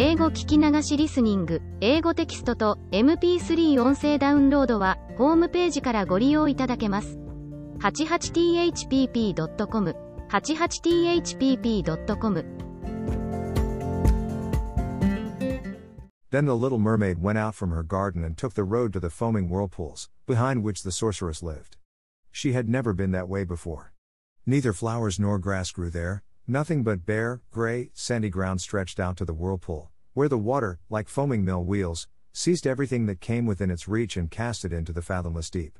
英語聞き流しリスニング、英語テキストと MP3 音声ダウンロードは、ホームページからご利用いただけます。88thpp.com、88thpp.com Then the little mermaid went out from her garden and took the road to the foaming whirlpools, behind which the sorceress lived. She had never been that way before. Neither flowers nor grass grew there, nothing but bare, gray, sandy ground stretched out to the whirlpool, where the water, like foaming mill wheels, seized everything that came within its reach and cast it into the fathomless deep.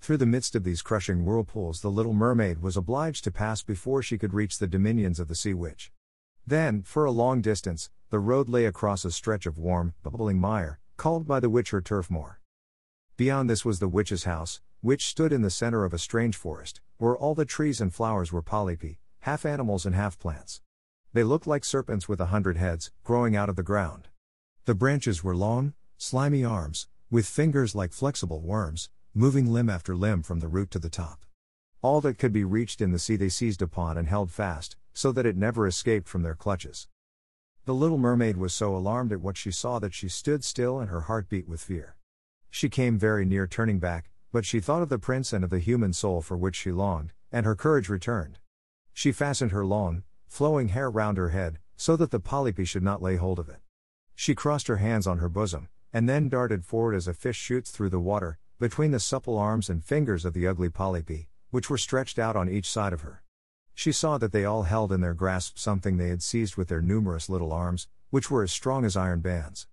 Through the midst of these crushing whirlpools, the little mermaid was obliged to pass before she could reach the dominions of the sea witch. Then, for a long distance, the road lay across a stretch of warm, bubbling mire, called by the witch her turf moor. Beyond this was the witch's house, which stood in the center of a strange forest, where all the trees and flowers were polypi, half animals and half plants. They looked like serpents with a hundred heads, growing out of the ground. The branches were long, slimy arms, with fingers like flexible worms, moving limb after limb from the root to the top. All that could be reached in the sea they seized upon and held fast, so that it never escaped from their clutches. The little mermaid was so alarmed at what she saw that she stood still and her heart beat with fear. She came very near turning back, but she thought of the prince and of the human soul for which she longed, and her courage returned. She fastened her long, flowing hair round her head, so that the polypi should not lay hold of it. She crossed her hands on her bosom, and then darted forward as a fish shoots through the water, between the supple arms and fingers of the ugly polypi, which were stretched out on each side of her. She saw that they all held in their grasp something they had seized with their numerous little arms, which were as strong as iron bands.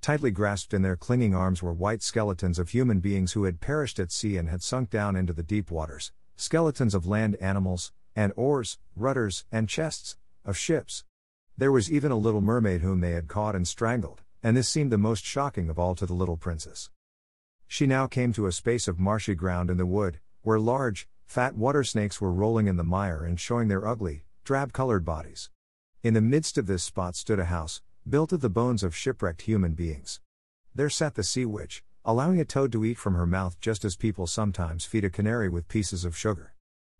Tightly grasped in their clinging arms were white skeletons of human beings who had perished at sea and had sunk down into the deep waters, skeletons of land animals, and oars, rudders, and chests, of ships. There was even a little mermaid whom they had caught and strangled, and this seemed the most shocking of all to the little princess. She now came to a space of marshy ground in the wood, where large, Fat water snakes were rolling in the mire and showing their ugly, drab colored bodies. In the midst of this spot stood a house, built of the bones of shipwrecked human beings. There sat the sea witch, allowing a toad to eat from her mouth just as people sometimes feed a canary with pieces of sugar.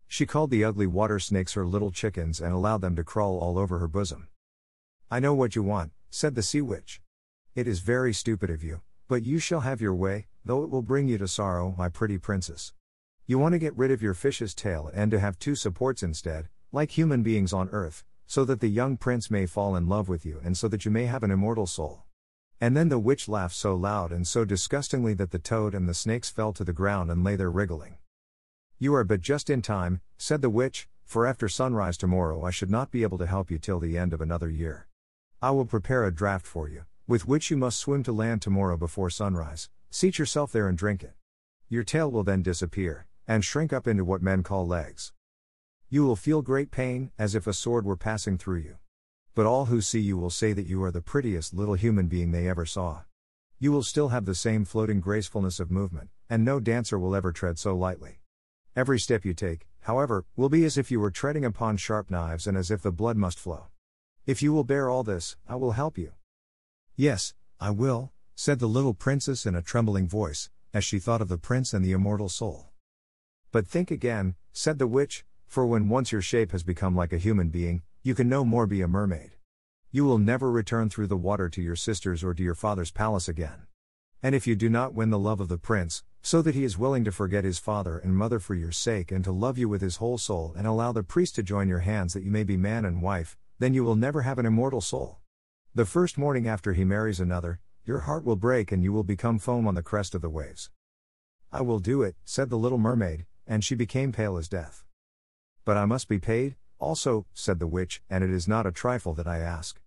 She called the ugly water snakes her little chickens and allowed them to crawl all over her bosom. I know what you want, said the sea witch. It is very stupid of you, but you shall have your way, though it will bring you to sorrow, my pretty princess. You want to get rid of your fish's tail and to have two supports instead, like human beings on earth, so that the young prince may fall in love with you and so that you may have an immortal soul. And then the witch laughed so loud and so disgustingly that the toad and the snakes fell to the ground and lay there wriggling. You are but just in time, said the witch, for after sunrise tomorrow I should not be able to help you till the end of another year. I will prepare a draught for you, with which you must swim to land tomorrow before sunrise, seat yourself there and drink it. Your tail will then disappear, and shrink up into what men call legs. You will feel great pain, as if a sword were passing through you. But all who see you will say that you are the prettiest little human being they ever saw. You will still have the same floating gracefulness of movement, and no dancer will ever tread so lightly. Every step you take, however, will be as if you were treading upon sharp knives and as if the blood must flow. If you will bear all this, I will help you. Yes, I will, said the little princess in a trembling voice, as she thought of the prince and the immortal soul. But think again, said the witch, for when once your shape has become like a human being, you can no more be a mermaid. You will never return through the water to your sisters or to your father's palace again. And if you do not win the love of the prince, so that he is willing to forget his father and mother for your sake and to love you with his whole soul and allow the priest to join your hands that you may be man and wife, then you will never have an immortal soul. The first morning after he marries another, your heart will break and you will become foam on the crest of the waves. I will do it, said the little mermaid, and she became pale as death. But I must be paid, also, said the witch, and it is not a trifle that I ask.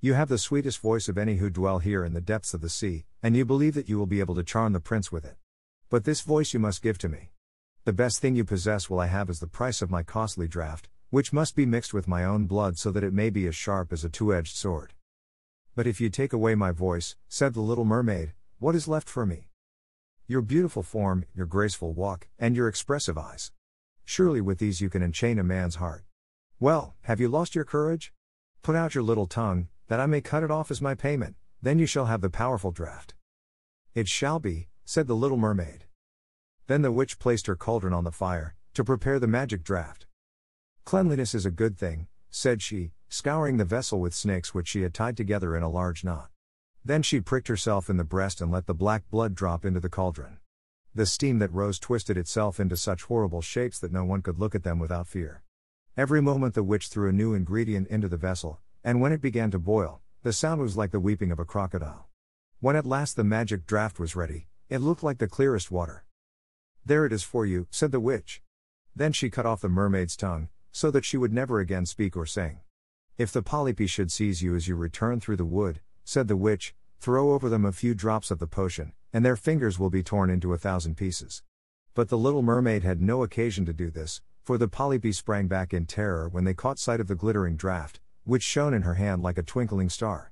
You have the sweetest voice of any who dwell here in the depths of the sea, and you believe that you will be able to charm the prince with it. But this voice you must give to me. The best thing you possess will I have as the price of my costly draught, which must be mixed with my own blood so that it may be as sharp as a two edged sword. But if you take away my voice, said the little mermaid, what is left for me? Your beautiful form, your graceful walk, and your expressive eyes. Surely with these you can enchain a man's heart. Well, have you lost your courage? Put out your little tongue, that I may cut it off as my payment, then you shall have the powerful draught. It shall be, said the little mermaid. Then the witch placed her cauldron on the fire, to prepare the magic draught. Cleanliness is a good thing, said she, scouring the vessel with snakes which she had tied together in a large knot. Then she pricked herself in the breast and let the black blood drop into the cauldron. The steam that rose twisted itself into such horrible shapes that no one could look at them without fear. Every moment the witch threw a new ingredient into the vessel, and when it began to boil, the sound was like the weeping of a crocodile. When at last the magic draught was ready, it looked like the clearest water. There it is for you, said the witch. Then she cut off the mermaid's tongue, so that she would never again speak or sing. If the polypi should seize you as you return through the wood, said the witch, throw over them a few drops of the potion, and their fingers will be torn into a thousand pieces. But the little mermaid had no occasion to do this, for the polypi sprang back in terror when they caught sight of the glittering draught, which shone in her hand like a twinkling star.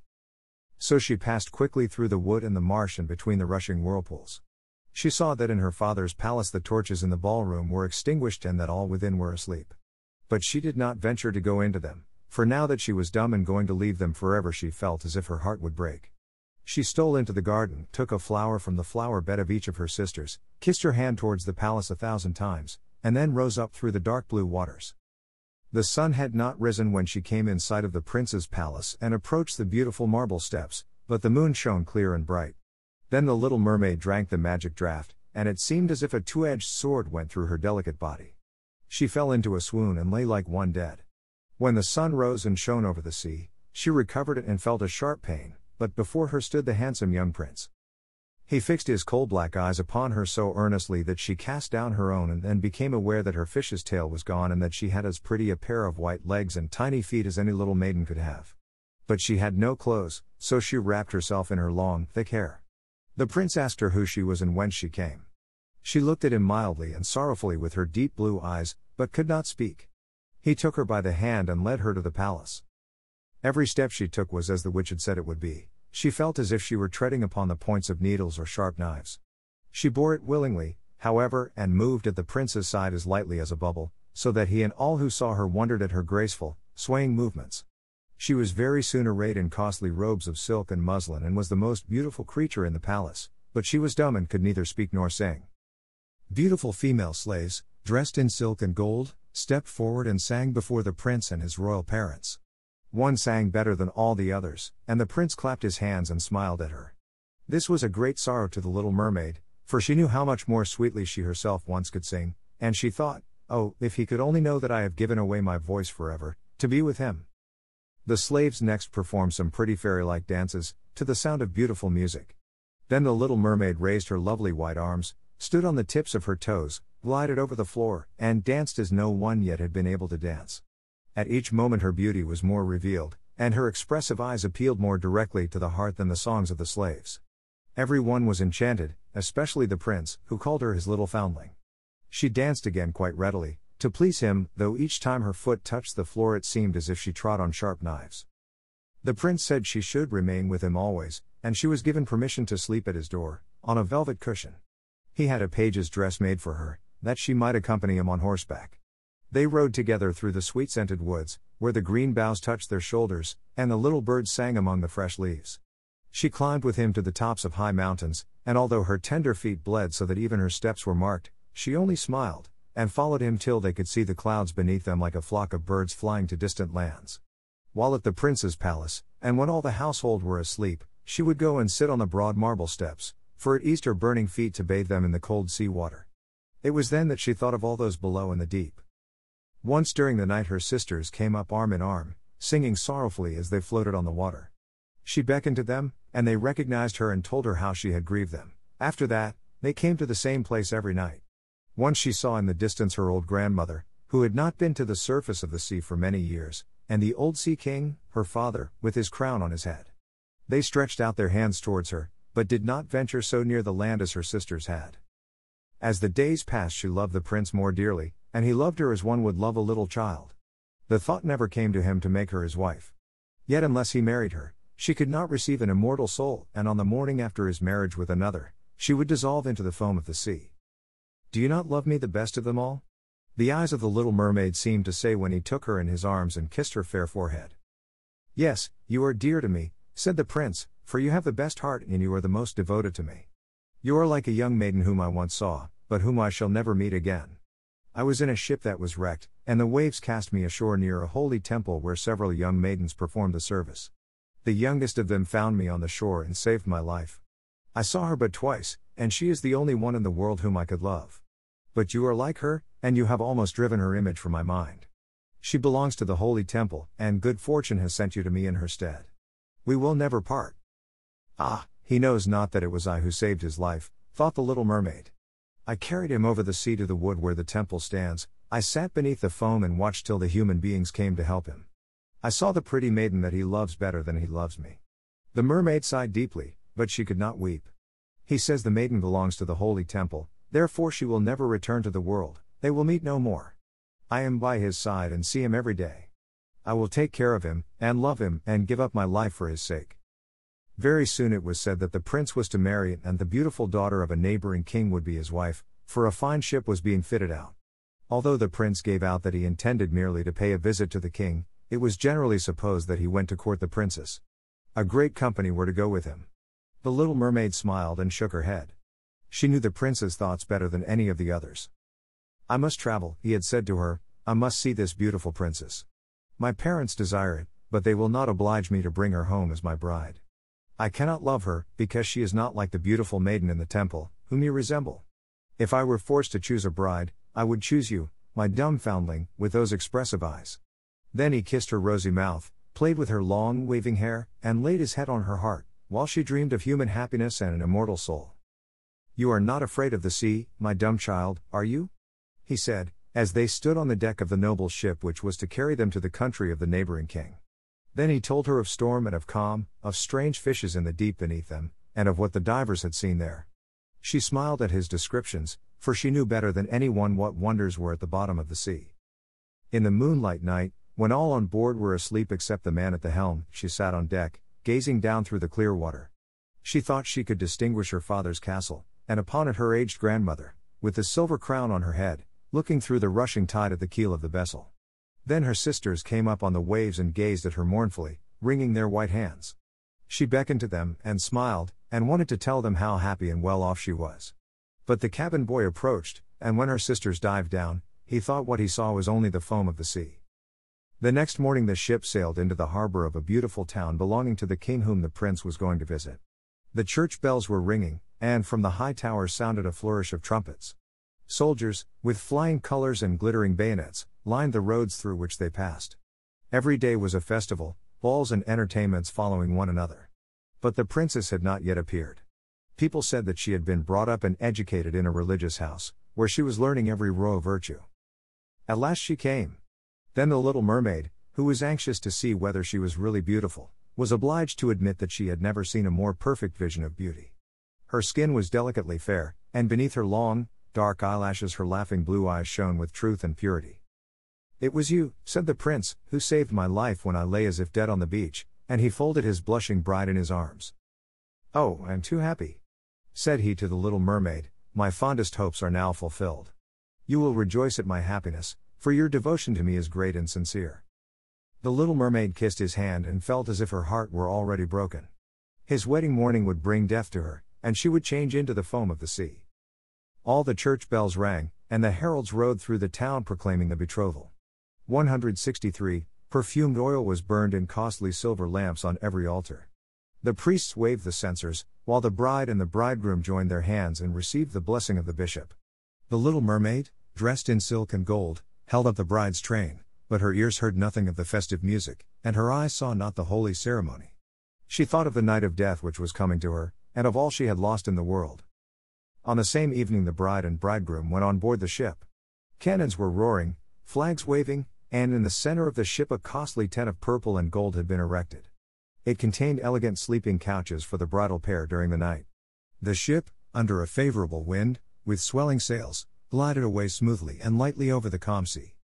So she passed quickly through the wood and the marsh and between the rushing whirlpools. She saw that in her father's palace the torches in the ballroom were extinguished and that all within were asleep. But she did not venture to go into them, for now that she was dumb and going to leave them forever, she felt as if her heart would break. She stole into the garden, took a flower from the flower bed of each of her sisters, kissed her hand towards the palace a thousand times, and then rose up through the dark blue waters. The sun had not risen when she came in sight of the prince's palace and approached the beautiful marble steps, but the moon shone clear and bright. Then the little mermaid drank the magic draught, and it seemed as if a two edged sword went through her delicate body. She fell into a swoon and lay like one dead. When the sun rose and shone over the sea, she recovered it and felt a sharp pain, but before her stood the handsome young prince. He fixed his coal black eyes upon her so earnestly that she cast down her own and then became aware that her fish's tail was gone and that she had as pretty a pair of white legs and tiny feet as any little maiden could have. But she had no clothes, so she wrapped herself in her long, thick hair. The prince asked her who she was and whence she came. She looked at him mildly and sorrowfully with her deep blue eyes, but could not speak. He took her by the hand and led her to the palace. Every step she took was as the witch had said it would be. She felt as if she were treading upon the points of needles or sharp knives. She bore it willingly, however, and moved at the prince's side as lightly as a bubble, so that he and all who saw her wondered at her graceful, swaying movements. She was very soon arrayed in costly robes of silk and muslin and was the most beautiful creature in the palace, but she was dumb and could neither speak nor sing. Beautiful female slaves, dressed in silk and gold, stepped forward and sang before the prince and his royal parents. One sang better than all the others, and the prince clapped his hands and smiled at her. This was a great sorrow to the little mermaid, for she knew how much more sweetly she herself once could sing, and she thought, Oh, if he could only know that I have given away my voice forever, to be with him. The slaves next performed some pretty fairy like dances, to the sound of beautiful music. Then the little mermaid raised her lovely white arms, stood on the tips of her toes, glided over the floor, and danced as no one yet had been able to dance. At each moment her beauty was more revealed, and her expressive eyes appealed more directly to the heart than the songs of the slaves. Every one was enchanted, especially the prince, who called her his little foundling. She danced again quite readily, to please him, though each time her foot touched the floor it seemed as if she trod on sharp knives. The prince said she should remain with him always, and she was given permission to sleep at his door, on a velvet cushion. He had a page's dress made for her, that she might accompany him on horseback. They rode together through the sweet scented woods, where the green boughs touched their shoulders, and the little birds sang among the fresh leaves. She climbed with him to the tops of high mountains, and although her tender feet bled so that even her steps were marked, she only smiled, and followed him till they could see the clouds beneath them like a flock of birds flying to distant lands. While at the prince's palace, and when all the household were asleep, she would go and sit on the broad marble steps, for it eased her burning feet to bathe them in the cold sea water. It was then that she thought of all those below in the deep. Once during the night her sisters came up arm in arm, singing sorrowfully as they floated on the water. She beckoned to them, and they recognized her and told her how she had grieved them. After that, they came to the same place every night. Once she saw in the distance her old grandmother, who had not been to the surface of the sea for many years, and the old sea king, her father, with his crown on his head. They stretched out their hands towards her, but did not venture so near the land as her sisters had. As the days passed, she loved the prince more dearly, and he loved her as one would love a little child. The thought never came to him to make her his wife. Yet, unless he married her, she could not receive an immortal soul, and on the morning after his marriage with another, she would dissolve into the foam of the sea. Do you not love me the best of them all? The eyes of the little mermaid seemed to say when he took her in his arms and kissed her fair forehead. Yes, you are dear to me, said the prince, for you have the best heart and you are the most devoted to me. You are like a young maiden whom I once saw, but whom I shall never meet again. I was in a ship that was wrecked, and the waves cast me ashore near a holy temple where several young maidens performed the service. The youngest of them found me on the shore and saved my life. I saw her but twice, and she is the only one in the world whom I could love. But you are like her, and you have almost driven her image from my mind. She belongs to the holy temple, and good fortune has sent you to me in her stead. We will never part. Ah, he knows not that it was I who saved his life, thought the little mermaid. I carried him over the sea to the wood where the temple stands, I sat beneath the foam and watched till the human beings came to help him. I saw the pretty maiden that he loves better than he loves me. The mermaid sighed deeply, but she could not weep. He says the maiden belongs to the holy temple, therefore she will never return to the world, they will meet no more. I am by his side and see him every day. I will take care of him, and love him, and give up my life for his sake. Very soon it was said that the prince was to marry, and the beautiful daughter of a neighboring king would be his wife, for a fine ship was being fitted out. Although the prince gave out that he intended merely to pay a visit to the king, it was generally supposed that he went to court the princess. A great company were to go with him. The little mermaid smiled and shook her head. She knew the prince's thoughts better than any of the others. I must travel, he had said to her, I must see this beautiful princess. My parents desire it, but they will not oblige me to bring her home as my bride. I cannot love her, because she is not like the beautiful maiden in the temple, whom you resemble. If I were forced to choose a bride, I would choose you, my dumb foundling, with those expressive eyes. Then he kissed her rosy mouth, played with her long, waving hair, and laid his head on her heart, while she dreamed of human happiness and an immortal soul. You are not afraid of the sea, my dumb child, are you? He said, as they stood on the deck of the noble ship which was to carry them to the country of the neighboring king. Then he told her of storm and of calm, of strange fishes in the deep beneath them, and of what the divers had seen there. She smiled at his descriptions, for she knew better than anyone what wonders were at the bottom of the sea. In the moonlight night, when all on board were asleep except the man at the helm, she sat on deck, gazing down through the clear water. She thought she could distinguish her father's castle, and upon it her aged grandmother, with the silver crown on her head, looking through the rushing tide at the keel of the vessel. Then her sisters came up on the waves and gazed at her mournfully, wringing their white hands. She beckoned to them, and smiled, and wanted to tell them how happy and well off she was. But the cabin boy approached, and when her sisters dived down, he thought what he saw was only the foam of the sea. The next morning the ship sailed into the harbor of a beautiful town belonging to the king whom the prince was going to visit. The church bells were ringing, and from the high towers sounded a flourish of trumpets. Soldiers, with flying colors and glittering bayonets, lined the roads through which they passed. Every day was a festival, balls and entertainments following one another. But the princess had not yet appeared. People said that she had been brought up and educated in a religious house, where she was learning every row of virtue. At last she came. Then the little mermaid, who was anxious to see whether she was really beautiful, was obliged to admit that she had never seen a more perfect vision of beauty. Her skin was delicately fair, and beneath her long, dark eyelashes her laughing blue eyes shone with truth and purity. It was you, said the prince, who saved my life when I lay as if dead on the beach, and he folded his blushing bride in his arms. Oh, I am too happy. Said he to the little mermaid, My fondest hopes are now fulfilled. You will rejoice at my happiness, for your devotion to me is great and sincere. The little mermaid kissed his hand and felt as if her heart were already broken. His wedding morning would bring death to her, and she would change into the foam of the sea. All the church bells rang, and the heralds rode through the town proclaiming the betrothal. 163 Perfumed oil was burned in costly silver lamps on every altar. The priests waved the censers, while the bride and the bridegroom joined their hands and received the blessing of the bishop. The little mermaid, dressed in silk and gold, held up the bride's train, but her ears heard nothing of the festive music, and her eyes saw not the holy ceremony. She thought of the night of death which was coming to her, and of all she had lost in the world. On the same evening, the bride and bridegroom went on board the ship. Cannons were roaring, flags waving, and in the center of the ship a costly tent of purple and gold had been erected. It contained elegant sleeping couches for the bridal pair during the night. The ship, under a favorable wind, with swelling sails, glided away smoothly and lightly over the calm sea.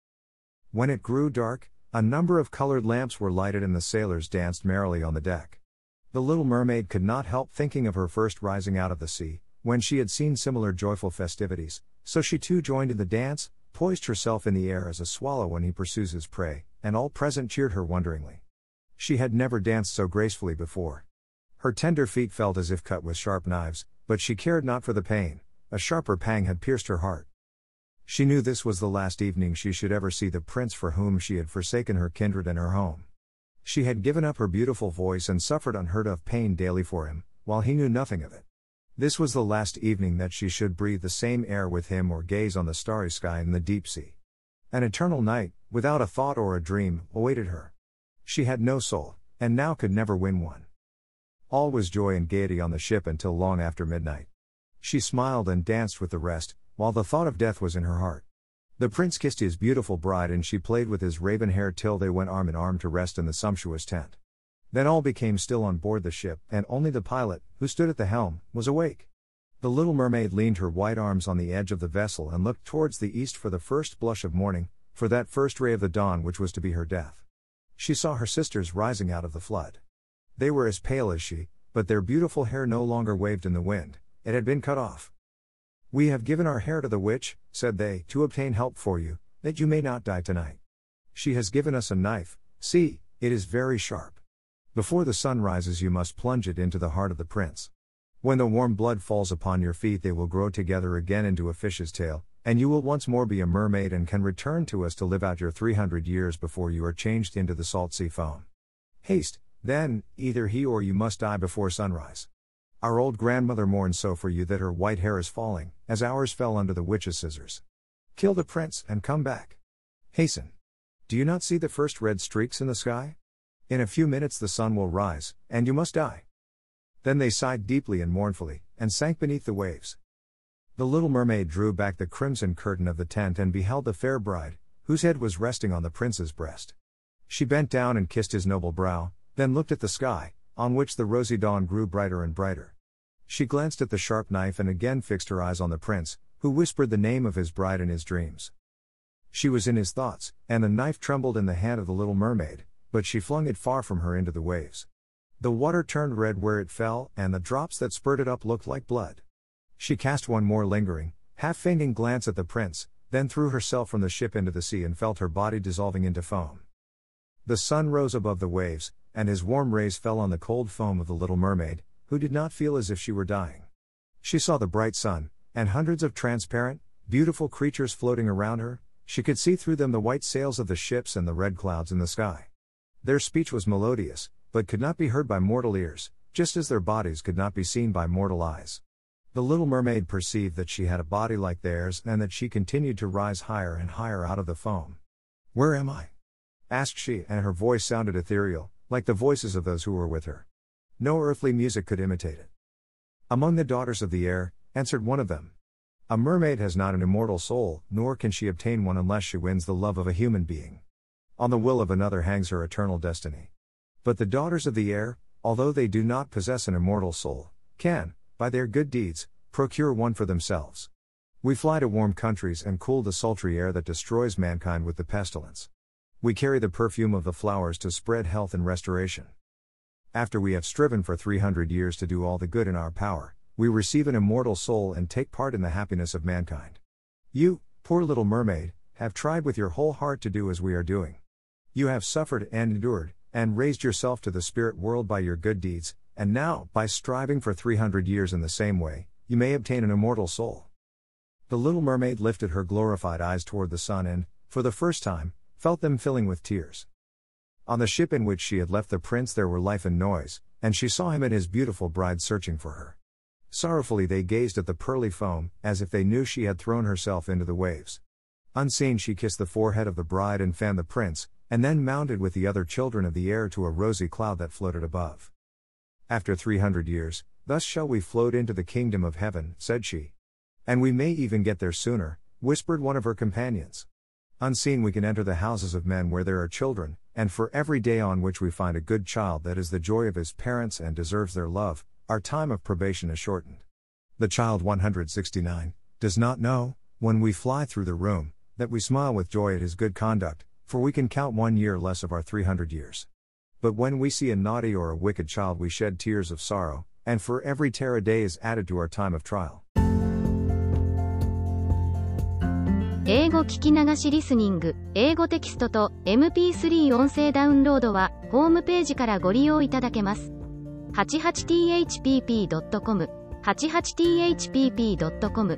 When it grew dark, a number of colored lamps were lighted and the sailors danced merrily on the deck. The little mermaid could not help thinking of her first rising out of the sea, when she had seen similar joyful festivities, so she too joined in the dance, poised herself in the air as a swallow when he pursues his prey, and all present cheered her wonderingly. She had never danced so gracefully before. Her tender feet felt as if cut with sharp knives, but she cared not for the pain, a sharper pang had pierced her heart. She knew this was the last evening she should ever see the prince for whom she had forsaken her kindred and her home. She had given up her beautiful voice and suffered unheard of pain daily for him, while he knew nothing of it. This was the last evening that she should breathe the same air with him or gaze on the starry sky in the deep sea. An eternal night, without a thought or a dream, awaited her. She had no soul, and now could never win one. All was joy and gaiety on the ship until long after midnight. She smiled and danced with the rest, while the thought of death was in her heart. The prince kissed his beautiful bride and she played with his raven hair till they went arm in arm to rest in the sumptuous tent. Then all became still on board the ship, and only the pilot, who stood at the helm, was awake. The little mermaid leaned her white arms on the edge of the vessel and looked towards the east for the first blush of morning, for that first ray of the dawn which was to be her death. She saw her sisters rising out of the flood. They were as pale as she, but their beautiful hair no longer waved in the wind, it had been cut off. We have given our hair to the witch, said they, to obtain help for you, that you may not die tonight. She has given us a knife, see, it is very sharp. Before the sun rises, you must plunge it into the heart of the prince. When the warm blood falls upon your feet, they will grow together again into a fish's tail, and you will once more be a mermaid and can return to us to live out your 300 years before you are changed into the salt sea foam. Haste, then, either he or you must die before sunrise. Our old grandmother mourns so for you that her white hair is falling, as ours fell under the witch's scissors. Kill the prince and come back. Hasten. Do you not see the first red streaks in the sky? In a few minutes the sun will rise, and you must die. Then they sighed deeply and mournfully, and sank beneath the waves. The little mermaid drew back the crimson curtain of the tent and beheld the fair bride, whose head was resting on the prince's breast. She bent down and kissed his noble brow, then looked at the sky, on which the rosy dawn grew brighter and brighter. She glanced at the sharp knife and again fixed her eyes on the prince, who whispered the name of his bride in his dreams. She was in his thoughts, and the knife trembled in the hand of the little mermaid, but she flung it far from her into the waves. The water turned red where it fell, and the drops that spurted up looked like blood. She cast one more lingering, half fainting glance at the prince, then threw herself from the ship into the sea and felt her body dissolving into foam. The sun rose above the waves, and his warm rays fell on the cold foam of the little mermaid, who did not feel as if she were dying. She saw the bright sun, and hundreds of transparent, beautiful creatures floating around her, she could see through them the white sails of the ships and the red clouds in the sky. Their speech was melodious, but could not be heard by mortal ears, just as their bodies could not be seen by mortal eyes. The little mermaid perceived that she had a body like theirs and that she continued to rise higher and higher out of the foam. Where am I? asked she, and her voice sounded ethereal, like the voices of those who were with her. No earthly music could imitate it. Among the daughters of the air, answered one of them. A mermaid has not an immortal soul, nor can she obtain one unless she wins the love of a human being. On the will of another hangs her eternal destiny. But the daughters of the air, although they do not possess an immortal soul, can, by their good deeds, procure one for themselves. We fly to warm countries and cool the sultry air that destroys mankind with the pestilence. We carry the perfume of the flowers to spread health and restoration. After we have striven for 300 years to do all the good in our power, we receive an immortal soul and take part in the happiness of mankind. You, poor little mermaid, have tried with your whole heart to do as we are doing. You have suffered and endured, and raised yourself to the spirit world by your good deeds, and now, by striving for 300 years in the same way, you may obtain an immortal soul. The little mermaid lifted her glorified eyes toward the sun and, for the first time, felt them filling with tears. On the ship in which she had left the prince there were life and noise, and she saw him and his beautiful bride searching for her. Sorrowfully they gazed at the pearly foam, as if they knew she had thrown herself into the waves. Unseen she kissed the forehead of the bride and fanned the prince, and then mounted with the other children of the air to a rosy cloud that floated above. After three hundred years, thus shall we float into the kingdom of heaven, said she. And we may even get there sooner, whispered one of her companions. Unseen, we can enter the houses of men where there are children, and for every day on which we find a good child that is the joy of his parents and deserves their love, our time of probation is shortened. The child 169 does not know, when we fly through the room, that we smile with joy at his good conduct, for we can count one year less of our 300 years. But when we see a naughty or a wicked child, we shed tears of sorrow, and for every tear a day is added to our time of trial. 英語聞き流しリスニング、英語テキストと MP3 音声ダウンロードは、ホームページからご利用いただけます。88thpp.com、88thpp.com